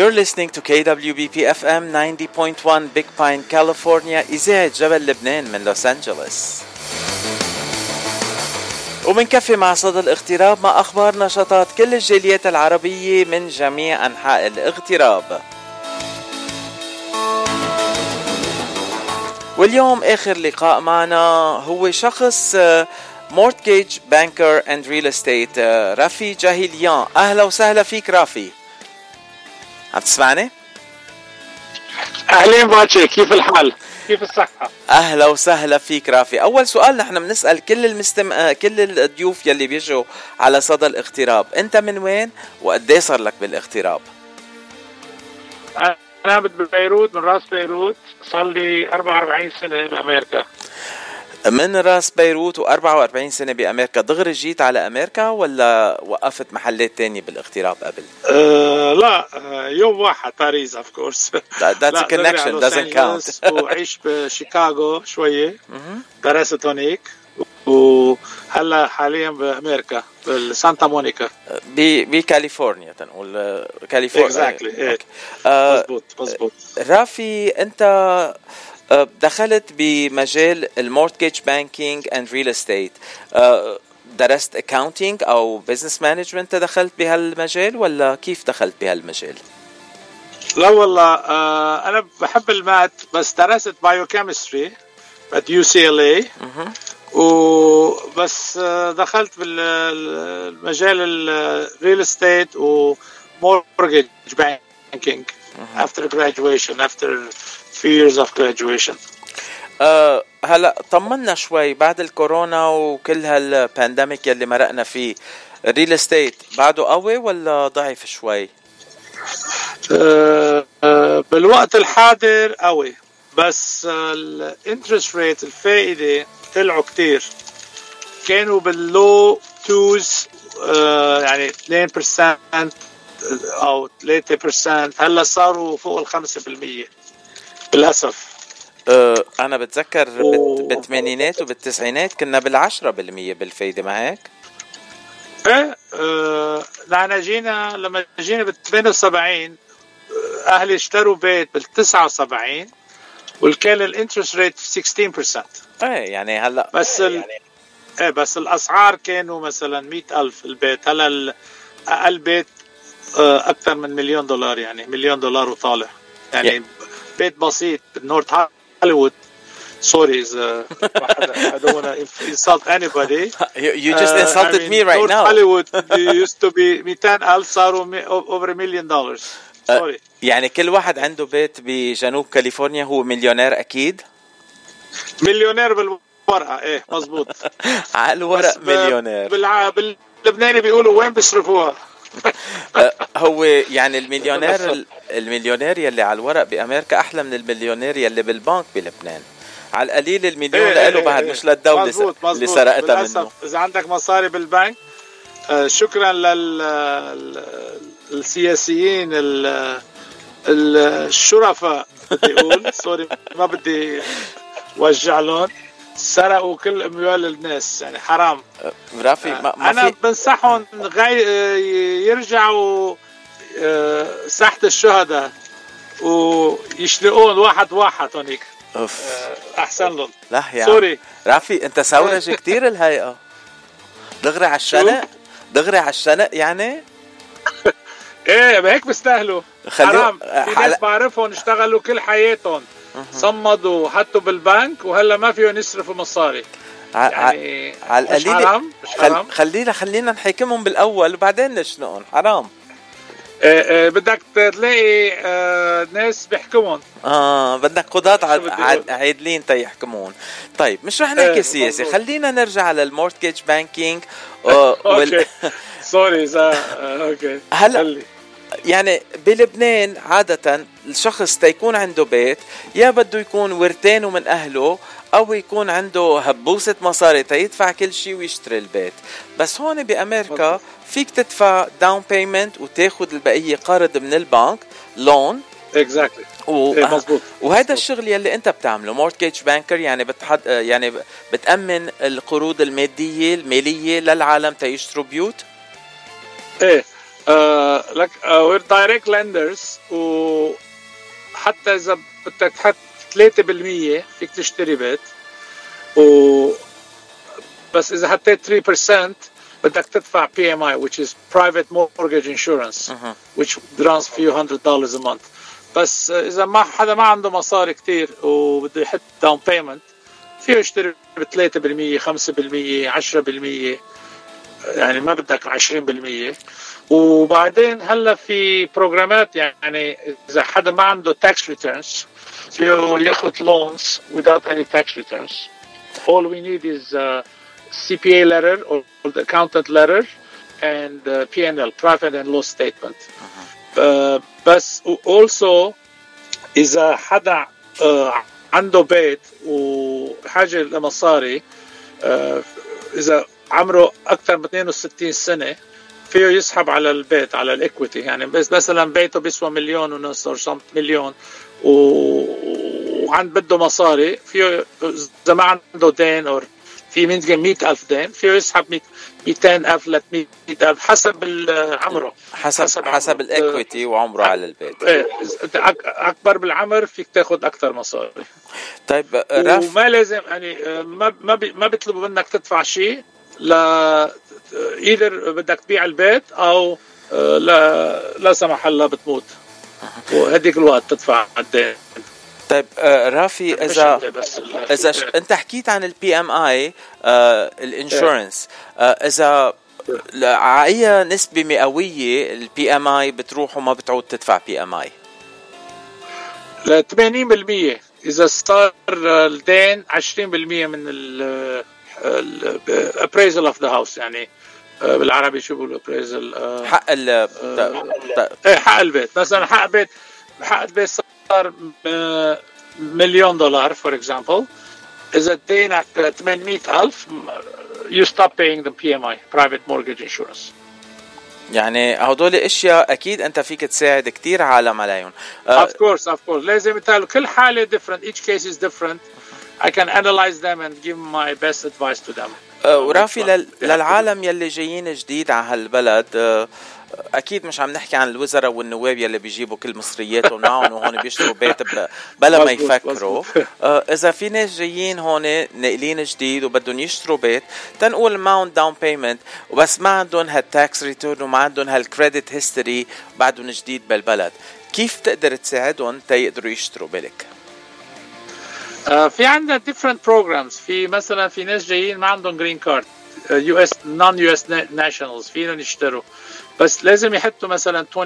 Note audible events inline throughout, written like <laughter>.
You're listening to KWBP FM 90.1 Big Pine, California. إذاعة جبل لبنان من لوس أنجلوس ومنكفي مع صدى الاغتراب مع أخبار نشاطات كل الجاليات العربية من جميع أنحاء الاغتراب. واليوم آخر لقاء معنا هو شخص mortgage banker and real estate رافي جاهليان. أهلا وسهلا فيك رافي عم تسمعني؟ أهلين باتشي كيف الحال؟ كيف الصحة؟ أهلا وسهلا فيك رافي، أول سؤال نحن بنسأل كل المستم آه، كل الضيوف يلي بيجوا على صدى الاغتراب، أنت من وين؟ وقد إيه صار لك بالاغتراب؟ أنا ببيروت من راس بيروت صار لي 44 سنة بأمريكا من راس بيروت و44 سنة بأمريكا؟ دغري جيت على أمريكا ولا وقفت محلات تانية بالاغتراب قبل؟ أه لا أه يوم واحد باريس of course That's a connection doesn't count. وعيش بشيكاغو شوية. درست هونيك وهلا حاليا بأمريكا بسانتا مونيكا. بكاليفورنيا تنقول كاليفورنيا. exactly مضبوط مضبوط رافي أنت دخلت بمجال ال mortgage banking and real estate درست accounting أو business management دخلت بهالمجال ولا كيف دخلت بهالمجال؟ لا والله آه أنا بحب ال math بس درست biochemistry at UCLA وبس دخلت بالمجال ال real estate و mortgage banking after graduation after few years of graduation. أه هلا طمنا شوي بعد الكورونا وكل هال pandemic يلي مرقنا فيه. ال real estate بعده قوي ولا ضعف شوي؟ أه أه بالوقت الحاضر قوي بس ال interest rate الفائدة طلعوا كتير. كانوا بال low twos آه يعني 2% أو 3% هلا صاروا فوق ال 5% للأسف أه أنا بتذكر بالثمانينات وبالتسعينات كنا بالعشرة بالمية بالفايدة ما هيك؟ إيه أه نحن جينا لما جينا بال 78 أهلي اشتروا بيت بال 79 وكان ال interest rate 16% إيه يعني هلا بس. يعني... إيه بس الأسعار كانوا مثلا 100000 البيت هلأ أقل بيت آه، أكثر من مليون دولار يعني مليون دولار وطالع يعني yeah. بيت بسيط بنورث هوليوود. Sorry is uh, I don't want to insult anybody. <laughs> You, you just uh, insulted I mean, me right North now. Hollywood used to be 200000 صاروا over a million dollars. Sorry. uh, يعني كل واحد عنده بيت بجنوب كاليفورنيا هو مليونير أكيد؟ مليونير بالورقة. إيه مزبوط <laughs> على الورق مليونير. بالع... باللبناني بيقولوا وين بيصرفوها؟ هو يعني المليونير المليونير يلي على الورق بأمريكا أحلى من المليونير يلي بالبنك بلبنان. على القليل المليون إيه له إيه بعد إيه. مش للدولة مزبوط مزبوط اللي سرقتها منه. إذا عندك مصاري بالبنك آه شكرا للسياسيين الشرفاء بدي أقول sorry ما بدي وجع لهم سرقوا كل أموال الناس يعني حرام. رافي ما, ما أنا في... بنصحهم غي... يرجعوا آه، ساحة الشهداء ويشنقون واحد واحد هونيك. أوف. آه، أحسن لهم. لا يا sorry رافي أنت ثورجي كثير الهيئة. دغري على الشنق دغري على الشنق يعني؟ <laughs> إيه هيك بيستاهلوا. حرام. في ناس بعرفهم اشتغلوا كل حياتهم. صمدوا حطوا بالبنك وهلا ما فيهم يصرفوا مصاري. يعني على القليل مش حرام مش حرام. خل... خلينا خلينا نحاكمهم بالأول وبعدين نشنقهم. حرام. إيه إيه بدك تلاقي آه ناس بيحكمون آه بدك قضاة عادلين تيحكمون طيب مش رح نحكي إيه سياسي خلينا نرجع على ال mortgage banking. <laughs> Okay. Sorry <laughs> okay. هلا يعني بلبنان عادة الشخص تيكون عنده بيت يا بده يكون ورثانه من أهله أو يكون عنده هبوسة مصاري تيدفع كل شيء ويشتري البيت. بس هون بأمريكا فيك تدفع down payment وتاخذ البقية قرض من البنك loan exactly و... إيه وهذا الشغل يلي أنت بتعمله mortgage banker يعني بتحد يعني بتأمن القروض المادية المالية للعالم تيشتروا بيوت؟ إيه. آه لك we're direct lenders وحتى إذا بدك تحط 3% فيك تشتري بيت. و بس إذا حطيت 3% بدك تدفع PMI which is private mortgage insurance uh-huh. which runs few hundred dollars a month. بس إذا ما حدا ما عنده مصاري كتير وبده يحط down payment فيه يشتري ب 3% 5% 10% يعني ما بدك 20% وبعدين هلا في بروجرامات يعني اذا حدا ما عنده tax returns فيه ياخذ loans without any tax returns all we need is a CPA letter or the accountant letter and uh, PNL profit and loss statement uh, بس also اذا حدا uh, عنده بيت وحاجه لمصاري uh, اذا عمره أكثر من 62 سنة فيه يسحب على البيت على الايكويتي يعني بس مثلا بيته بيسوى مليون ونص أو مليون و... وعند بده مصاري فيه إذا ما عنده دين أو في من 100000 دين فيه يسحب 200000 ل 300000 حسب عمره. حسب حسب, حسب الايكويتي وعمره على البيت. إيه أكبر بالعمر فيك تاخذ أكثر مصاري. طيب رف وما لازم يعني ما ما ما بيطلبوا منك تدفع شيء. لا ايذر بدك تبيع البيت أو آه، لا لا سمح الله بتموت. وهديك الوقت تدفع الدين طيب آه، رافي إذا إذا ش... أنت حكيت عن ال PMI ال insurance إذا على أي نسبة مئوية ال PMI بتروح وما بتعود تدفع PMI ل 80% إذا صار الدين 20% من ال ال appraisal of the house يعني آه، بالعربي شو بيقولوا؟ appraisal آه، حق ال آه، إيه حق البيت. مثلا حق بيت حق البيت صار مليون دولار for example اذا الدين 800000 you stop paying the PMI private mortgage insurance. يعني هدول إشياء أكيد أنت فيك تساعد كثير عالم عليهم. of course of course لازم كل حالة different each case is different. I can analyze them and give my best advice to them. أه، ورافي للعالم يلي جايين جديد على هالبلد أه، أكيد مش عم نحكي عن الوزراء والنواب يلي بيجيبوا كل مصرياتهم معهم وهون بيشتروا بيت بلا ما يفكروا أه، إذا في ناس جايين هون ناقلين جديد وبدهم يشتروا بيت تنقول معهم down payment وبس ما عندهم هال tax return وما عندهم هال credit history بعدهم جديد بالبلد كيف تقدر تساعدهم تيقدروا يشتروا بالك؟ آه، في عندنا different programs في مثلا في ناس جايين ما عندهم جرين كارد يو اس نون يو اس ناشونالز فيهم يشتروا بس لازم يحطوا مثلا 25%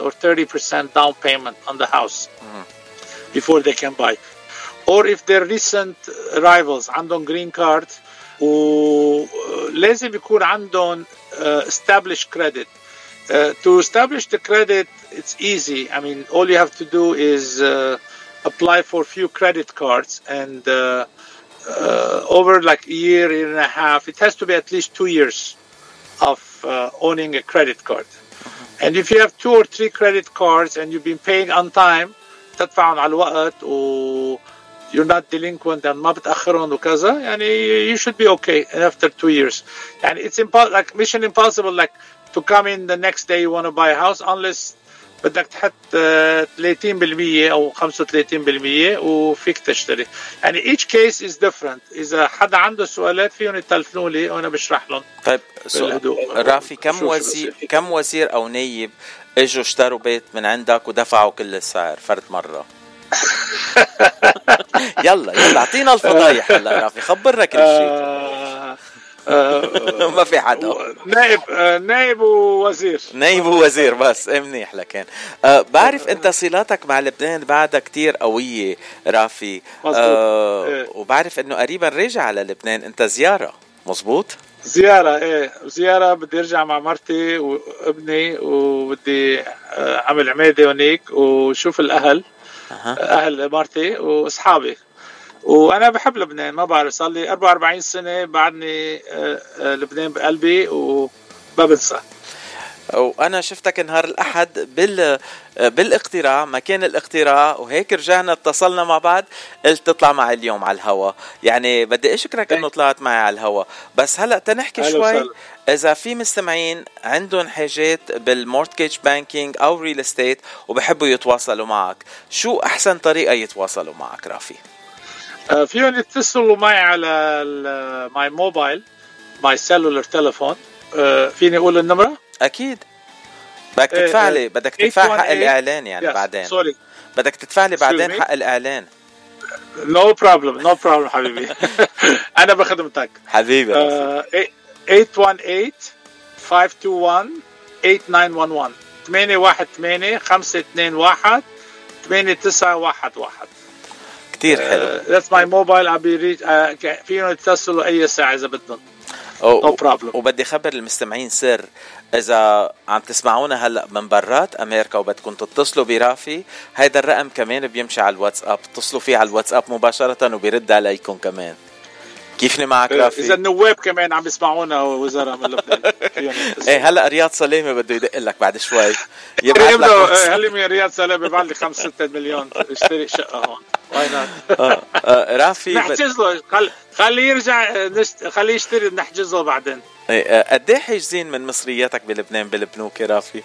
or 30% down payment on the house before they can buy or if they're recent arrivals عندهم green card ولازم يكون عندهم uh, established credit uh, to establish the credit it's easy I mean all you have to do is uh, apply for a few credit cards and uh, uh, over like a year, year and a half, it has to be at least two years of uh, owning a credit card. Mm-hmm. And if you have two or three credit cards and you've been paying on time تدفعهم على الوقت و you're not delinquent and ما بتأخرهم وكذا يعني you should be okay after two years يعني it's impossible like mission impossible like to come in the next day you want to buy a house unless بدك تحط 30% آه، أو 35% وفيك تشتري. يعني each case is different. إذا حدا عنده سؤالات فيهم يتلفنوا لي وأنا بشرح لهم. طيب سؤال رافي كم وزير كم وزير أو نايب إجوا اشتروا بيت من عندك ودفعوا كل السعر؟ فرد مرة. <laughs> يلا يلا أعطينا الفضايح هلا رافي خبرنا كل شيء آه، <laughs> ما في حدا. نائب آه، نائب ووزير نائب ووزير بس إيه منيح لكن. أه بعرف أنت صلاتك مع لبنان بعدها كتير قوية رافي. أه إيه. وبعرف إنه قريبا راجع على لبنان أنت زيارة مزبوط زيارة إيه. زيارة بدي أرجع مع مرتي وابني وبدي أعمل عمادة هونيك وشوف الأهل أه. أهل مرتي وأصحابي. وأنا بحب لبنان ما بعرف صار لي 44 سنة بعدني آه، آه، لبنان بقلبي وما بنسى. وأنا شفتك نهار الأحد بال بالإقتراع مكان الإقتراع وهيك رجعنا اتصلنا مع بعض قلت تطلع معي اليوم على الهوا. يعني بدي أشكرك إنه طلعت معي على الهوا. بس هلأ تنحكي شوي إذا في مستمعين عندهم حاجات بال mortgage banking أو real estate وبحبوا يتواصلوا معك شو أحسن طريقة يتواصلوا معك رافي؟ فيهم يتصلوا معي على my mobile my cellular telephone فيني أقول النمرة؟ أكيد. بدك إيه، تدفع لي بدك تدفع حق الإعلان يعني بعدين. سوري بدك تدفع لي بعدين حق الإعلان. no problem no problem حبيبي. أنا بخدمتك حبيبي 818 521 8911 818 521 8911 كثير حلو. that's my mobile ابي ريت فيهم يتصلوا أي ساعة إذا بدهم. no problem وبدي خبر المستمعين سر. إذا عم تسمعونا هلأ من برات أمريكا وبدكم تتصلوا برافي هيدا الرقم كمان بيمشي على الواتساب. اتصلوا فيه على الواتساب مباشرة وبيرد عليكم كمان. كيفني معك إيه، رافي؟ إذا النواب كمان عم بيسمعونا وزراء من لبنان. <laughs> إيه هلأ رياض سلامه بده يدق لك بعد شوي. يبعث لك إيه، هل من رياض سلامه يبعث لي 5 6 مليون. اشتري شقة هون. واي آه، آه، رافي نحجز له خليه يرجع نشت... خليه يشتري نحجزه بعدين. إيه قد إيه حاجزين من مصرياتك بلبنان بالبنوك يا رافي؟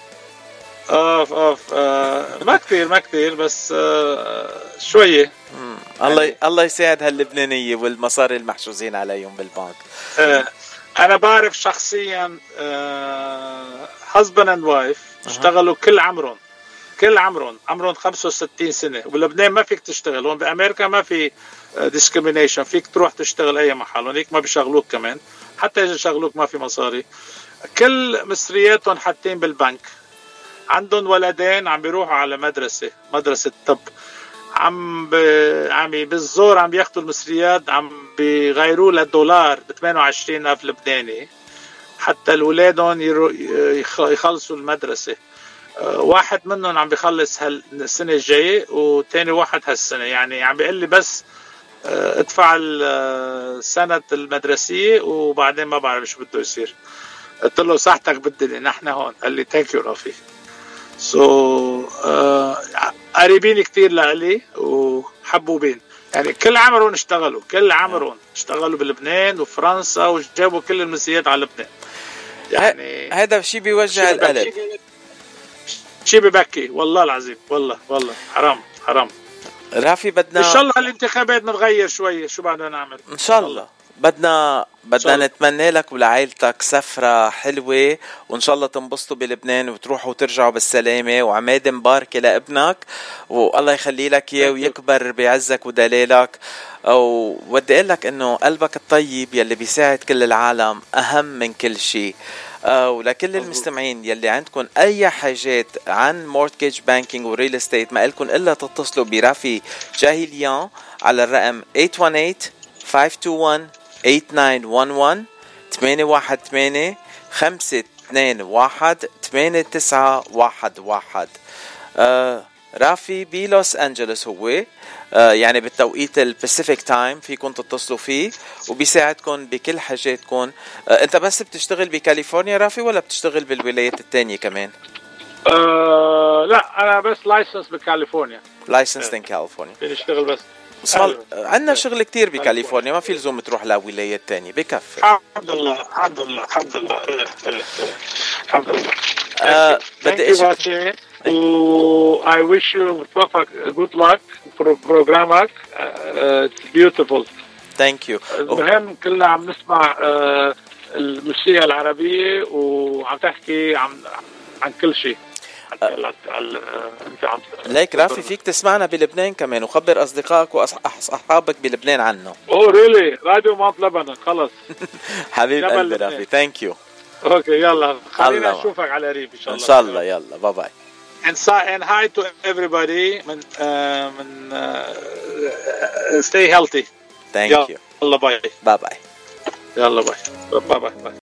أوف أوف آه ما كثير ما كثير بس آه شوية. الله يعني الله يساعد هاللبنانية والمصاري المحجوزين عليهم بالبنك. آه أنا بعرف شخصيا husband and wife اشتغلوا كل عمرهم. كل عمرهم عمرهم 65 سنة. وبلبنان ما فيك تشتغل هون بأمريكا ما في discrimination فيك تروح تشتغل أي محل هونيك ما بيشغلوك كمان. حتى إذا شغلوك ما في مصاري. كل مصرياتهم حاطين بالبنك. عندهم ولدين عم بيروحوا على مدرسة مدرسة طب. عم ب... عم بالزور عم بياخذوا المصريات عم بيغيروا للدولار ب 28 ألف لبناني. حتى الاولادهم يرو... يخلصوا المدرسة. آه، واحد منهم عم بيخلص هالسنه الجاية وثاني واحد هالسنة. يعني عم بيقول لي بس آه، ادفع السنة المدرسية وبعدين ما بعرف شو بده يصير. قلت له صحتك بدي نحن هون. قال لي thank you رافي so قريبين كثير لإلي وحبوبين. يعني كل عمرهم اشتغلوا كل عمرهم اشتغلوا بلبنان وفرنسا وجابوا كل المسيات على لبنان. يعني هذا شيء بيوجع القلب شيء ببكي. والله العظيم والله والله. حرام حرام. رافي بدنا إن شاء الله الانتخابات نتغير شوي شو بدنا نعمل؟ إن شاء الله. بدنا بدنا نتمنى لك ولعائلتك سفرة حلوة وإن شاء الله تنبسطوا بلبنان وتروحوا وترجعوا بالسلامة. وعماد مباركة لابنك والله يخلي لك إياه ويكبر بعزك ودلالك. وودي أقول لك إنه قلبك الطيب يلي بيساعد كل العالم أهم من كل شيء. آه، ولكل المستمعين يلي عندكم أي حاجات عن mortgage banking و real estate ما لكم إلا تتصلوا برافي جاهليان على الرقم 818 521 8911 818 521 8911 آه رافي بلوس أنجلوس هو. آه، يعني بالتوقيت ال Pacific time فيكم تتصلوا فيه وبيساعدكم بكل حاجاتكم. آه، أنت بس بتشتغل بكاليفورنيا رافي ولا بتشتغل بالولايات الثانية كمان؟ أه لا أنا بس licensed بكاليفورنيا. licensed in كاليفورنيا بنشتغل بس. صال... عندنا شغل كتير بكاليفورنيا ما في لزوم تروح لولايات تانية. بكفي. الحمد لله الحمد لله الحمد لله. الحمد لله آه. بدي و I wish you good luck في program ك it's beautiful. thank you المهم كلنا عم نسمع uh, الموسيقى العربية وعم تحكي عن عن كل شيء. ليك رافي فيك تسمعنا بلبنان كمان وخبر أصدقائك واصحابك بلبنان عنه. oh really راديو مونت لبنان خلص. حبيب قلبي رافي thank you okay يلا خلينا نشوفك على قريب إن شاء الله. إن شاء الله يلا bye bye and, and hi to everybody من, uh, من uh, stay healthy thank you يلا bye bye bye يلا bye bye bye